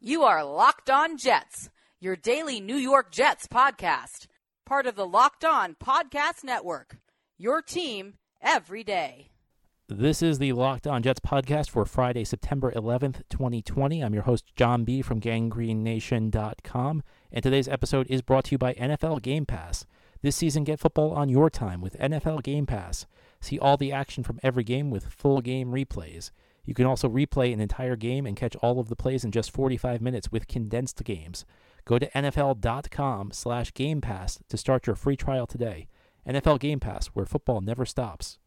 You are Locked On Jets, your daily New York Jets podcast, part of the Locked On Podcast Network. Your team every day. This is the Locked On Jets podcast for Friday, September 11th, 2020. I'm your host, John B. from gangreennation.com, and today's episode is brought to you by NFL Game Pass. This season, get football on your time with NFL Game Pass. See all the action from every game with full game replays. You can also replay an entire game and catch all of the plays in just 45 minutes with condensed games. Go to nfl.com slash game pass to start your free trial today. NFL Game Pass, where football never stops.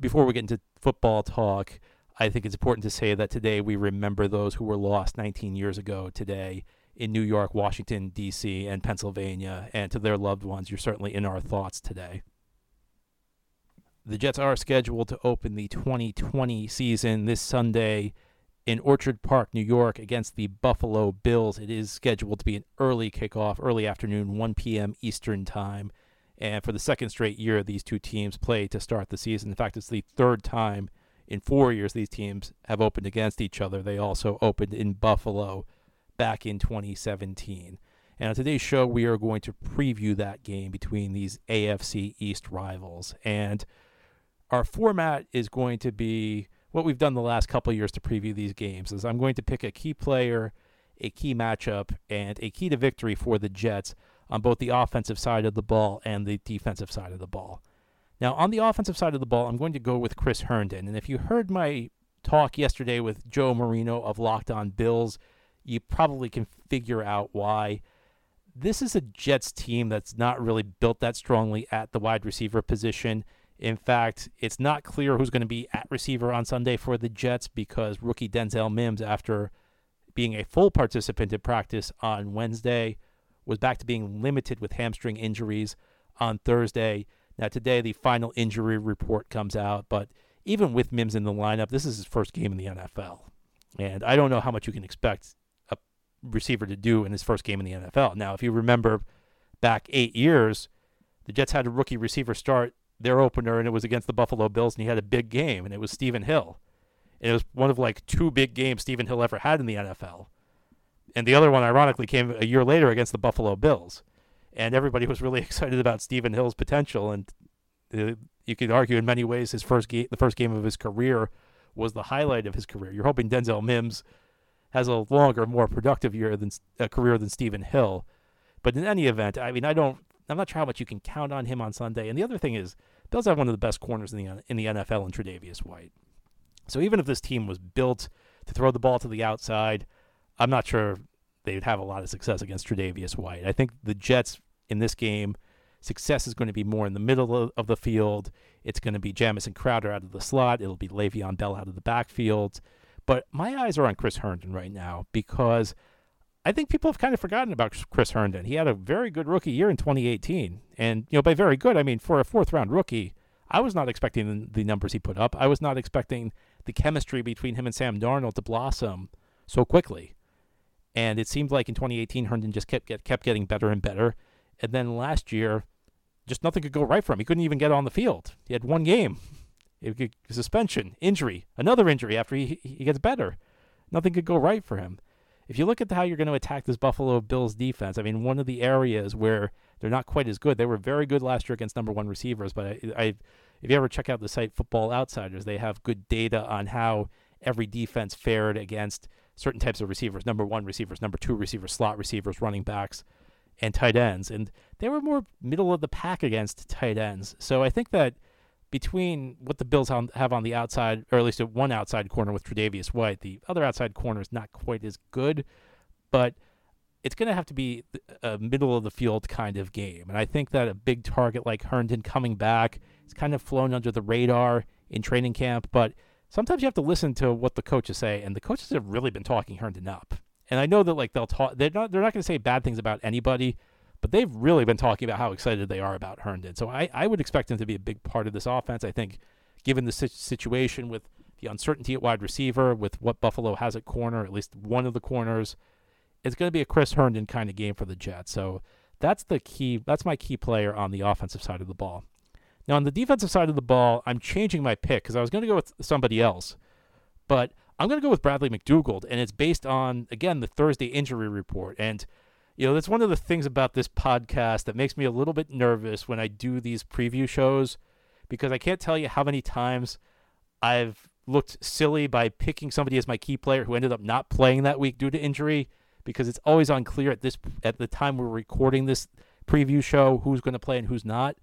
Before we get into football talk, I think it's important to say that today we remember those who were lost 19 years ago today in New York, Washington, D.C., and Pennsylvania, and to their loved ones. You're certainly in our thoughts today. The Jets are scheduled to open the 2020 season this Sunday in Orchard Park, New York, against the Buffalo Bills. It is scheduled to be an early kickoff, early afternoon, 1 p.m. Eastern Time. And for the second straight year, these two teams play to start the season. In fact, it's the third time in four years these teams have opened against each other. They also opened in Buffalo back in 2017. And on today's show, we are going to preview that game between these AFC East rivals. And our format is going to be what we've done the last couple years to preview these games is I'm going to pick a key player, a key matchup, and a key to victory for the Jets on both the offensive side of the ball and the defensive side of the ball. Now, on the offensive side of the ball, I'm going to go with Chris Herndon. And if you heard my talk yesterday with Joe Marino of Locked On Bills, you probably can figure out why. This is a Jets team that's not really built that strongly at the wide receiver position. In fact, it's not clear who's going to be at receiver on Sunday for the Jets because rookie Denzel Mims, after being a full participant in practice on Wednesday, was back to being limited with hamstring injuries on Thursday. Now, today, the final injury report comes out, but even with Mims in the lineup, this is his first game in the NFL. And I don't know how much you can expect a receiver to do in his first game in the NFL. Now, if you remember back eight years, the Jets had a rookie receiver start their opener, and it was against the Buffalo Bills, and he had a big game, and it was Stephen Hill. And it was one of like two big games Stephen Hill ever had in the NFL. And the other one, ironically, came a year later against the Buffalo Bills. And everybody was really excited about Stephen Hill's potential. And uh, you could argue in many ways his first game, the first game of his career, was the highlight of his career. You're hoping Denzel Mims has a longer, more productive year than a career than Stephen Hill. But in any event, I mean, I don't I'm not sure how much you can count on him on Sunday. And the other thing is, Bills have one of the best corners in the in the NFL in Tre'Davious White. So even if this team was built to throw the ball to the outside, I'm not sure they'd have a lot of success against Tre'Davious White. I think the Jets in this game, success is going to be more in the middle of, of the field. It's going to be Jamison Crowder out of the slot. It'll be Le'Veon Bell out of the backfield. But my eyes are on Chris Herndon right now because – I think people have kind of forgotten about Chris Herndon. He had a very good rookie year in 2018, and you know by very good I mean for a fourth round rookie. I was not expecting the numbers he put up. I was not expecting the chemistry between him and Sam Darnold to blossom so quickly. And it seemed like in 2018 Herndon just kept get, kept getting better and better. And then last year, just nothing could go right for him. He couldn't even get on the field. He had one game, suspension, injury, another injury after he he gets better. Nothing could go right for him if you look at how you're going to attack this Buffalo Bills defense, I mean, one of the areas where they're not quite as good, they were very good last year against number one receivers. But I, I if you ever check out the site Football Outsiders, they have good data on how every defense fared against certain types of receivers number one receivers, number two receivers, slot receivers, running backs, and tight ends. And they were more middle of the pack against tight ends. So I think that between what the Bills have on the outside, or at least at one outside corner with Tre'Davious White, the other outside corner is not quite as good, but it's going to have to be a middle of the field kind of game. And I think that a big target like Herndon coming back is kind of flown under the radar in training camp, but sometimes you have to listen to what the coaches say, and the coaches have really been talking Herndon up. And I know that like they'll talk, they're not they're not going to say bad things about anybody, but they've really been talking about how excited they are about Herndon. So I, I would expect him to be a big part of this offense. I think, given the situation with the uncertainty at wide receiver, with what Buffalo has at corner, at least one of the corners, it's going to be a Chris Herndon kind of game for the Jets. So that's the key. That's my key player on the offensive side of the ball. Now on the defensive side of the ball, I'm changing my pick because I was going to go with somebody else, but I'm going to go with Bradley McDougald, and it's based on, again, the Thursday injury report. And, you know, that's one of the things about this podcast that makes me a little bit nervous when I do these preview shows because I can't tell you how many times I've looked silly by picking somebody as my key player who ended up not playing that week due to injury because it's always unclear at this at the time we're recording this preview show who's going to play and who's not.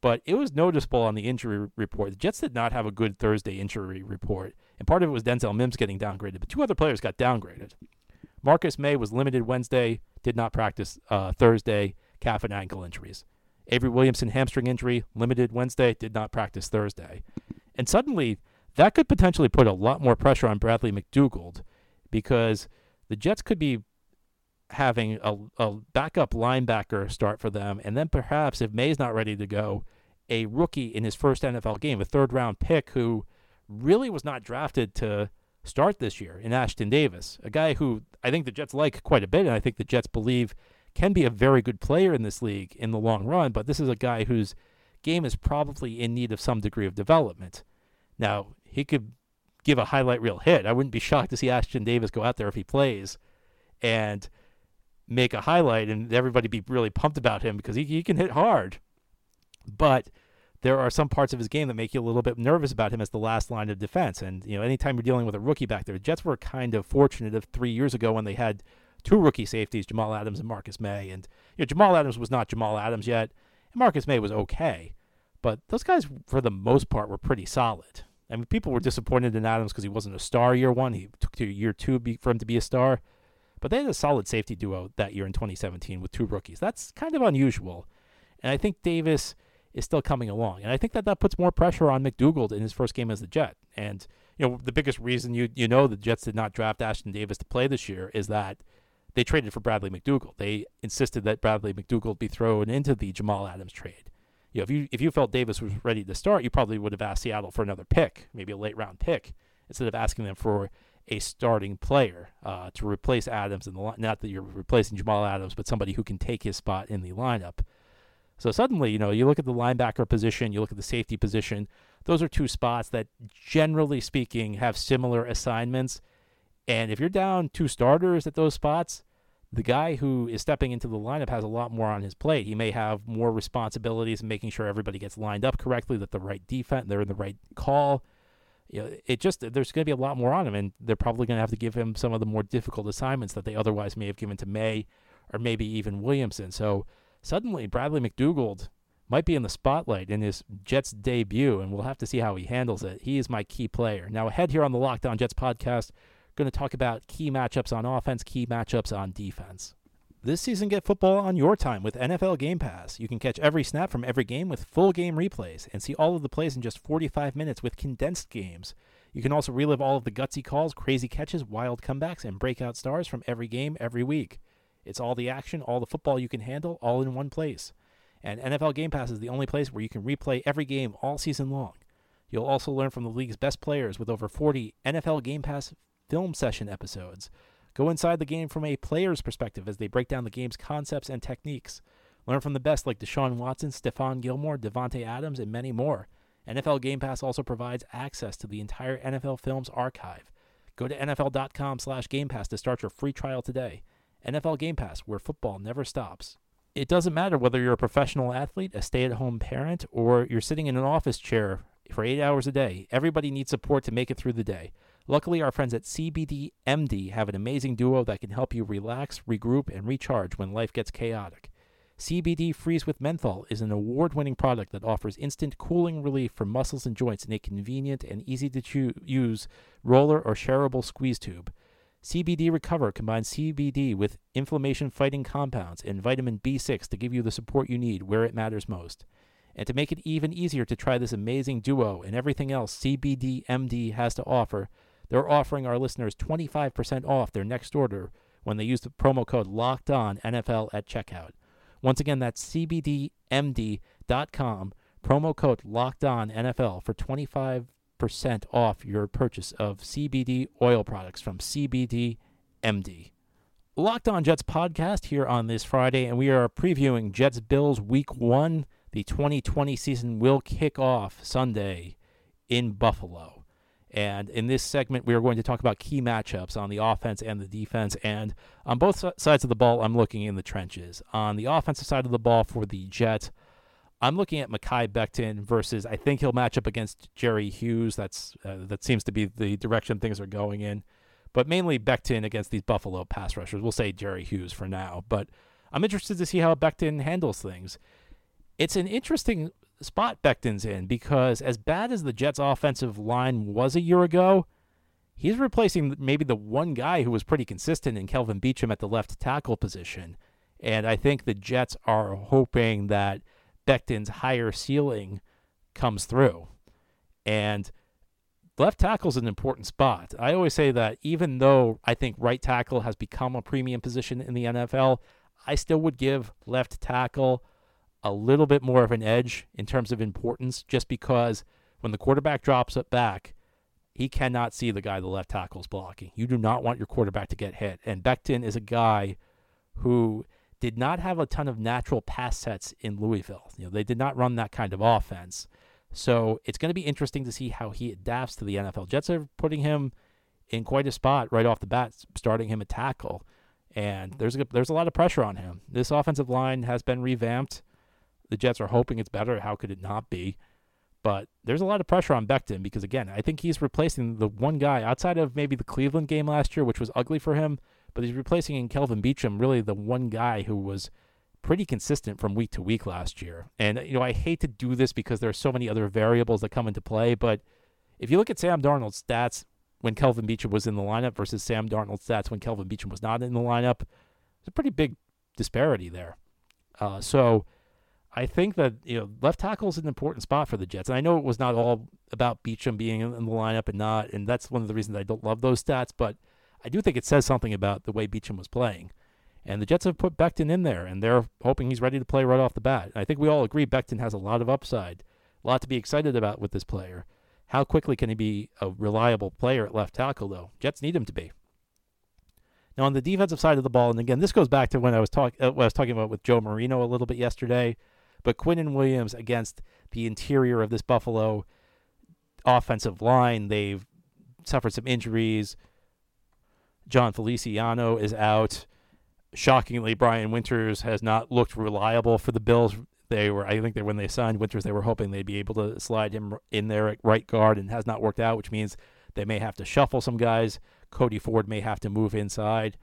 But it was noticeable on the injury report. The Jets did not have a good Thursday injury report, and part of it was Denzel Mims getting downgraded, but two other players got downgraded. Marcus Maye was limited Wednesday, did not practice uh, Thursday, calf and ankle injuries. Avery Williamson hamstring injury, limited Wednesday, did not practice Thursday. And suddenly, that could potentially put a lot more pressure on Bradley McDougald because the Jets could be having a, a backup linebacker start for them, and then perhaps if Maye's not ready to go, a rookie in his first NFL game, a third round pick who really was not drafted to start this year in Ashtyn Davis, a guy who I think the Jets like quite a bit, and I think the Jets believe can be a very good player in this league in the long run, but this is a guy whose game is probably in need of some degree of development. Now, he could give a highlight reel hit. I wouldn't be shocked to see Ashtyn Davis go out there if he plays and make a highlight and everybody be really pumped about him because he, he can hit hard. But there are some parts of his game that make you a little bit nervous about him as the last line of defense. And, you know, anytime you're dealing with a rookie back there, the Jets were kind of fortunate of three years ago when they had two rookie safeties, Jamal Adams and Marcus Maye. And, you know, Jamal Adams was not Jamal Adams yet, and Marcus Maye was okay. But those guys, for the most part, were pretty solid. I mean, people were disappointed in Adams because he wasn't a star year one. He took to year two for him to be a star. But they had a solid safety duo that year in 2017 with two rookies. That's kind of unusual. And I think Davis is still coming along. And I think that that puts more pressure on McDougald in his first game as a Jet. And, you know, the biggest reason you, you know the Jets did not draft Ashtyn Davis to play this year is that they traded for Bradley McDougald. They insisted that Bradley McDougald be thrown into the Jamal Adams trade. You know, if you if you felt Davis was ready to start, you probably would have asked Seattle for another pick, maybe a late round pick, instead of asking them for a starting player uh, to replace Adams in the line. Not that you're replacing Jamal Adams, but somebody who can take his spot in the lineup. So suddenly, you know, you look at the linebacker position, you look at the safety position. Those are two spots that, generally speaking, have similar assignments. And if you're down two starters at those spots, the guy who is stepping into the lineup has a lot more on his plate. He may have more responsibilities in making sure everybody gets lined up correctly, that the right defense, they're in the right call you know, it just there's going to be a lot more on him, and they're probably going to have to give him some of the more difficult assignments that they otherwise may have given to Maye or maybe even Williamson. So suddenly, Bradley McDougald might be in the spotlight in his Jets debut, and we'll have to see how he handles it. He is my key player. Now, ahead here on the Locked On Jets podcast, going to talk about key matchups on offense, key matchups on defense. This season, get football on your time with NFL Game Pass. You can catch every snap from every game with full game replays and see all of the plays in just 45 minutes with condensed games. You can also relive all of the gutsy calls, crazy catches, wild comebacks, and breakout stars from every game every week. It's all the action, all the football you can handle, all in one place. And NFL Game Pass is the only place where you can replay every game all season long. You'll also learn from the league's best players with over 40 NFL Game Pass film session episodes. Go inside the game from a player's perspective as they break down the game's concepts and techniques. Learn from the best like Deshaun Watson, Stephon Gilmore, Davante Adams, and many more. NFL Game Pass also provides access to the entire NFL Films archive. Go to NFL.com slash Game Pass to start your free trial today. NFL Game Pass, where football never stops. It doesn't matter whether you're a professional athlete, a stay at home parent, or you're sitting in an office chair for eight hours a day. Everybody needs support to make it through the day. Luckily, our friends at CBDMD have an amazing duo that can help you relax, regroup, and recharge when life gets chaotic. CBD Freeze with Menthol is an award winning product that offers instant cooling relief for muscles and joints in a convenient and easy to use roller or shareable squeeze tube. CBD Recover combines CBD with inflammation fighting compounds and vitamin B6 to give you the support you need where it matters most. And to make it even easier to try this amazing duo and everything else CBDMD has to offer, they're offering our listeners 25% off their next order when they use the promo code Locked On NFL at checkout. Once again, that's cbdmd.com, promo code Locked On NFL for 25% off your purchase of CBD oil products from CBDMD. Locked On Jets podcast here on this Friday, and we are previewing Jets Bills Week 1. The 2020 season will kick off Sunday in Buffalo. And in this segment, we are going to talk about key matchups on the offense and the defense. And on both sides of the ball, I'm looking in the trenches. On the offensive side of the ball for the Jets, I'm looking at Mekhi Becton versus I think he'll match up against Jerry Hughes. That's uh, that seems to be the direction things are going in. But mainly Becton against these Buffalo pass rushers. We'll say Jerry Hughes for now. But I'm interested to see how Becton handles things. It's an interesting spot Becton's in because as bad as the Jets' offensive line was a year ago, he's replacing maybe the one guy who was pretty consistent in Kelvin Beachum at the left tackle position. And I think the Jets are hoping that Becton's higher ceiling comes through. And left tackle is an important spot. I always say that even though I think right tackle has become a premium position in the NFL, I still would give left tackle a little bit more of an edge in terms of importance just because when the quarterback drops it back, he cannot see the guy the left tackle is blocking. You do not want your quarterback to get hit. And Becton is a guy who did not have a ton of natural pass sets in Louisville. You know, they did not run that kind of offense. So it's going to be interesting to see how he adapts to the NFL. Jets are putting him in quite a spot right off the bat, starting him at tackle. And there's a, there's a lot of pressure on him. This offensive line has been revamped. The Jets are hoping it's better. How could it not be? But there's a lot of pressure on Becton because, again, I think he's replacing the one guy outside of maybe the Cleveland game last year, which was ugly for him, but he's replacing in Kelvin Beachum really the one guy who was pretty consistent from week to week last year. And, you know, I hate to do this because there are so many other variables that come into play, but if you look at Sam Darnold's stats when Kelvin Beachum was in the lineup versus Sam Darnold's stats when Kelvin Beachum was not in the lineup, there's a pretty big disparity there. Uh, so, I think that you know left tackle is an important spot for the Jets, and I know it was not all about Beachum being in the lineup and not, and that's one of the reasons I don't love those stats. But I do think it says something about the way Beachum was playing, and the Jets have put Becton in there, and they're hoping he's ready to play right off the bat. I think we all agree Becton has a lot of upside, a lot to be excited about with this player. How quickly can he be a reliable player at left tackle, though? Jets need him to be. Now on the defensive side of the ball, and again, this goes back to when I was talking, uh, I was talking about with Joe Marino a little bit yesterday but Quinnen Williams against the interior of this Buffalo offensive line, they've suffered some injuries. Jon Feliciano is out. Shockingly, Brian Winters has not looked reliable for the Bills. They were, I think, they when they signed Winters, they were hoping they'd be able to slide him in there at right guard, and has not worked out, which means they may have to shuffle some guys. Cody Ford may have to move inside.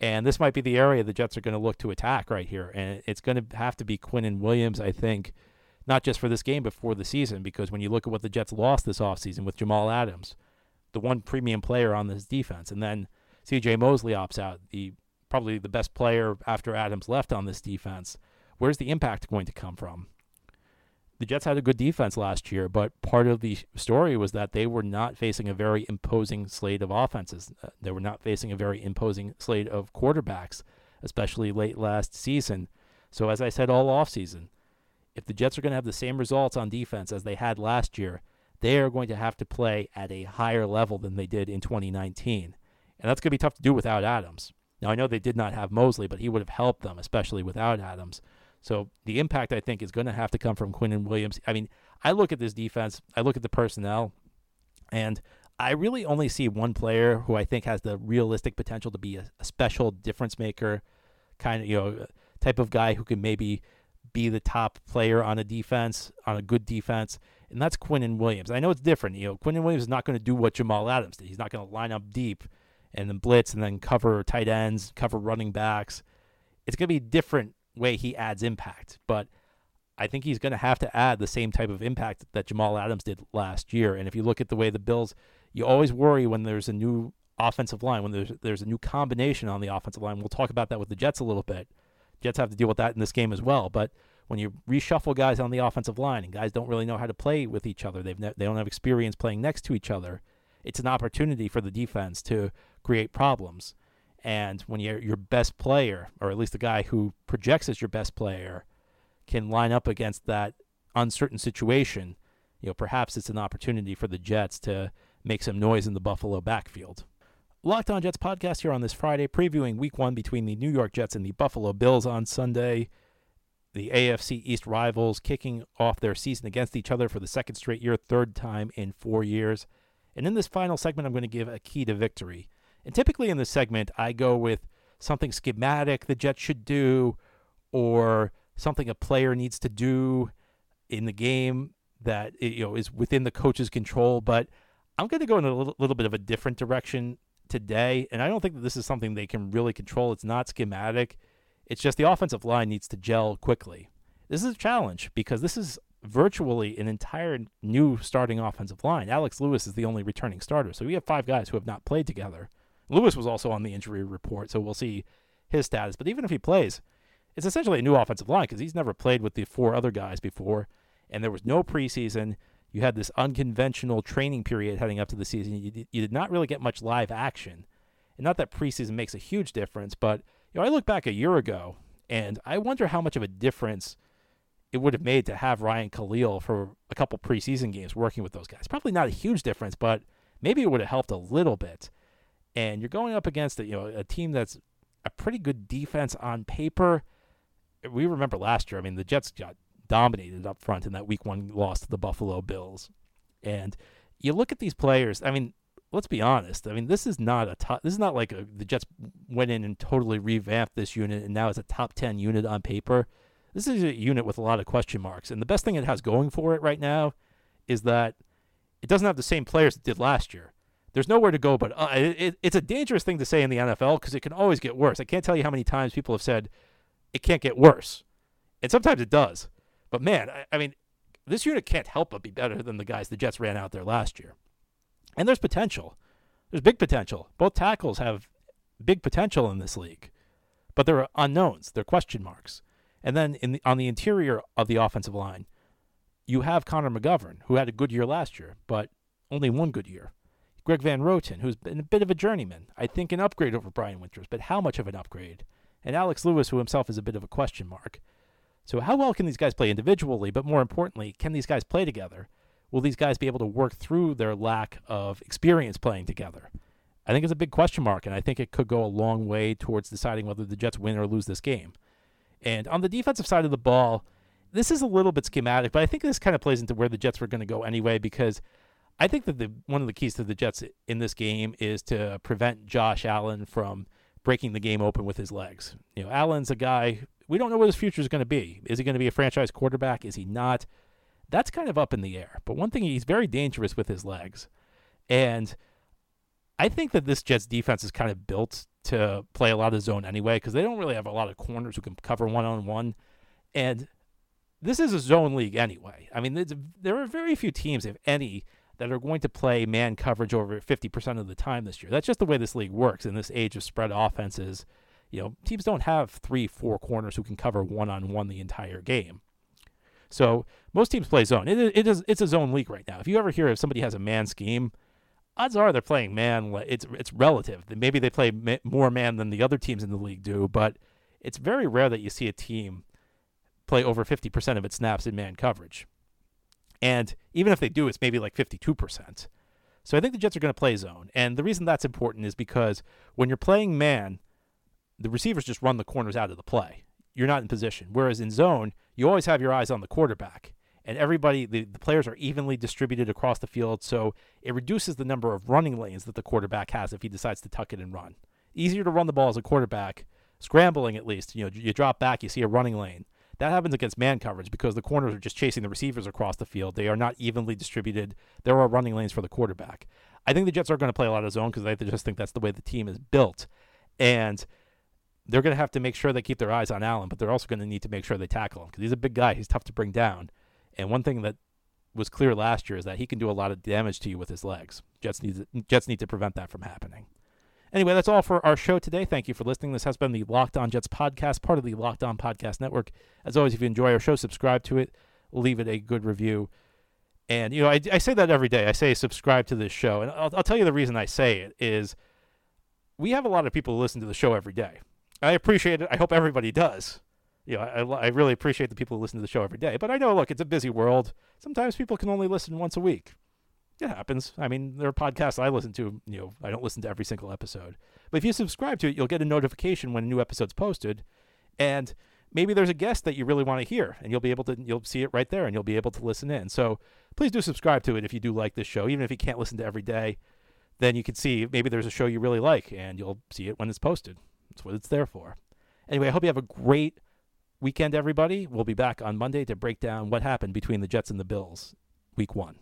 And this might be the area the Jets are going to look to attack right here. And it's going to have to be Quinnen Williams, I think, not just for this game, but for the season. Because when you look at what the Jets lost this offseason with Jamal Adams, the one premium player on this defense, and then CJ Mosley opts out, the probably the best player after Adams left on this defense. Where's the impact going to come from? the Jets had a good defense last year, but part of the story was that they were not facing a very imposing slate of offenses. Uh, they were not facing a very imposing slate of quarterbacks, especially late last season. So, as I said all offseason, if the Jets are going to have the same results on defense as they had last year, they are going to have to play at a higher level than they did in 2019. And that's going to be tough to do without Adams. Now, I know they did not have Mosley, but he would have helped them, especially without Adams. So the impact I think is going to have to come from Quinnen Williams. I mean, I look at this defense, I look at the personnel, and I really only see one player who I think has the realistic potential to be a, a special difference maker, kind of you know type of guy who can maybe be the top player on a defense, on a good defense, and that's Quinnen Williams. I know it's different. You know, Quinnen Williams is not going to do what Jamal Adams did. He's not going to line up deep and then blitz and then cover tight ends, cover running backs. It's going to be a different way he adds impact. But I think he's going to have to add the same type of impact that Jamal Adams did last year. And if you look at the way the Bills, you always worry when there's a new offensive line, when there's there's a new combination on the offensive line. We'll talk about that with the Jets a little bit. Jets have to deal with that in this game as well. But when you reshuffle guys on the offensive line and guys don't really know how to play with each other, they've ne- they don't have experience playing next to each other. It's an opportunity for the defense to create problems. And when your your best player, or at least the guy who projects as your best player, can line up against that uncertain situation, you know, perhaps it's an opportunity for the Jets to make some noise in the Buffalo backfield. Locked On Jets podcast here on this Friday, previewing week one between the New York Jets and the Buffalo Bills on Sunday. The AFC East rivals kicking off their season against each other for the second straight year, third time in four years. And in this final segment, I'm going to give a key to victory. And typically in this segment, I go with something schematic the Jets should do or something a player needs to do in the game that you know is within the coach's control. But I'm going to go in a little, little bit of a different direction today, and I don't think that this is something they can really control. It's not schematic. It's just the offensive line needs to gel quickly. This is a challenge because this is virtually an entire new starting offensive line. Alex Lewis is the only returning starter, so we have five guys who have not played together. Lewis was also on the injury report, so we'll see his status. But even if he plays, it's essentially a new offensive line because he's never played with the four other guys before, and there was no preseason. You had this unconventional training period heading up to the season. You did, you did not really get much live action. And not that preseason makes a huge difference, but you know, I look back a year ago and I wonder how much of a difference it would have made to have Ryan Kalil for a couple preseason games working with those guys. Probably not a huge difference, but maybe it would have helped a little bit. And you're going up against a, you know a team that's a pretty good defense on paper. We remember last year. I mean, the Jets got dominated up front in that Week One loss to the Buffalo Bills. And you look at these players. I mean, let's be honest. I mean, this is not a top. This is not like a, the Jets went in and totally revamped this unit, and now it's a top ten unit on paper. This is a unit with a lot of question marks, and the best thing it has going for it right now is that it doesn't have the same players it did last year. There's nowhere to go, but uh, it, it's a dangerous thing to say in the NFL because it can always get worse. I can't tell you how many times people have said it can't get worse, and sometimes it does. But man, I, I mean, this unit can't help but be better than the guys the Jets ran out there last year. And there's potential. There's big potential. Both tackles have big potential in this league, but there are unknowns. They're question marks. And then the, on the interior of the offensive line, you have Connor McGovern, who had a good year last year, but only one good year. Greg Van Roten, who's been a bit of a journeyman, I think an upgrade over Brian Winters, but how much of an upgrade? And Alex Lewis, who himself is a bit of a question mark. So, how well can these guys play individually, but more importantly, can these guys play together? Will these guys be able to work through their lack of experience playing together? I think it's a big question mark, and I think it could go a long way towards deciding whether the Jets win or lose this game. And on the defensive side of the ball, this is a little bit schematic, but I think this kind of plays into where the Jets were going to go anyway because I think that the one of the keys to the Jets in this game is to prevent Josh Allen from breaking the game open with his legs. You know, Allen's a guy we don't know what his future is going to be. Is he going to be a franchise quarterback? Is he not? That's kind of up in the air. But one thing he's very dangerous with his legs. And I think that this Jets defense is kind of built to play a lot of zone anyway because they don't really have a lot of corners who can cover one on one. And this is a zone league anyway. I mean, there are very few teams, if any, that are going to play man coverage over 50% of the time this year. That's just the way this league works in this age of spread offenses. You know, teams don't have three, four corners who can cover one on one the entire game. So most teams play zone. It, it is it's a zone league right now. If you ever hear if somebody has a man scheme, odds are they're playing man. It's it's relative. Maybe they play more man than the other teams in the league do, but it's very rare that you see a team play over 50% of its snaps in man coverage. And even if they do, it's maybe like 52%. So I think the Jets are going to play zone. And the reason that's important is because when you're playing man, the receivers just run the corners out of the play. You're not in position. Whereas in zone, you always have your eyes on the quarterback and everybody the, the players are evenly distributed across the field so it reduces the number of running lanes that the quarterback has if he decides to tuck it and run easier to run the ball as a quarterback scrambling at least you know you drop back you see a running lane that happens against man coverage because the corners are just chasing the receivers across the field they are not evenly distributed there are running lanes for the quarterback i think the jets are going to play a lot of zone because i just think that's the way the team is built and they're going to have to make sure they keep their eyes on Allen, but they're also going to need to make sure they tackle him because he's a big guy. He's tough to bring down. And one thing that was clear last year is that he can do a lot of damage to you with his legs. Jets need Jets need to prevent that from happening. Anyway, that's all for our show today. Thank you for listening. This has been the Locked On Jets podcast, part of the Locked On Podcast Network. As always, if you enjoy our show, subscribe to it, leave it a good review. And you know, I, I say that every day. I say subscribe to this show, and I'll, I'll tell you the reason I say it is we have a lot of people who listen to the show every day. I appreciate it. I hope everybody does. You know, I, I really appreciate the people who listen to the show every day. But I know, look, it's a busy world. Sometimes people can only listen once a week. It happens. I mean, there are podcasts I listen to. You know, I don't listen to every single episode. But if you subscribe to it, you'll get a notification when a new episode's posted. And maybe there's a guest that you really want to hear, and you'll be able to you'll see it right there, and you'll be able to listen in. So please do subscribe to it if you do like this show, even if you can't listen to every day. Then you can see maybe there's a show you really like, and you'll see it when it's posted. That's what it's there for. Anyway, I hope you have a great weekend, everybody. We'll be back on Monday to break down what happened between the Jets and the Bills, week one.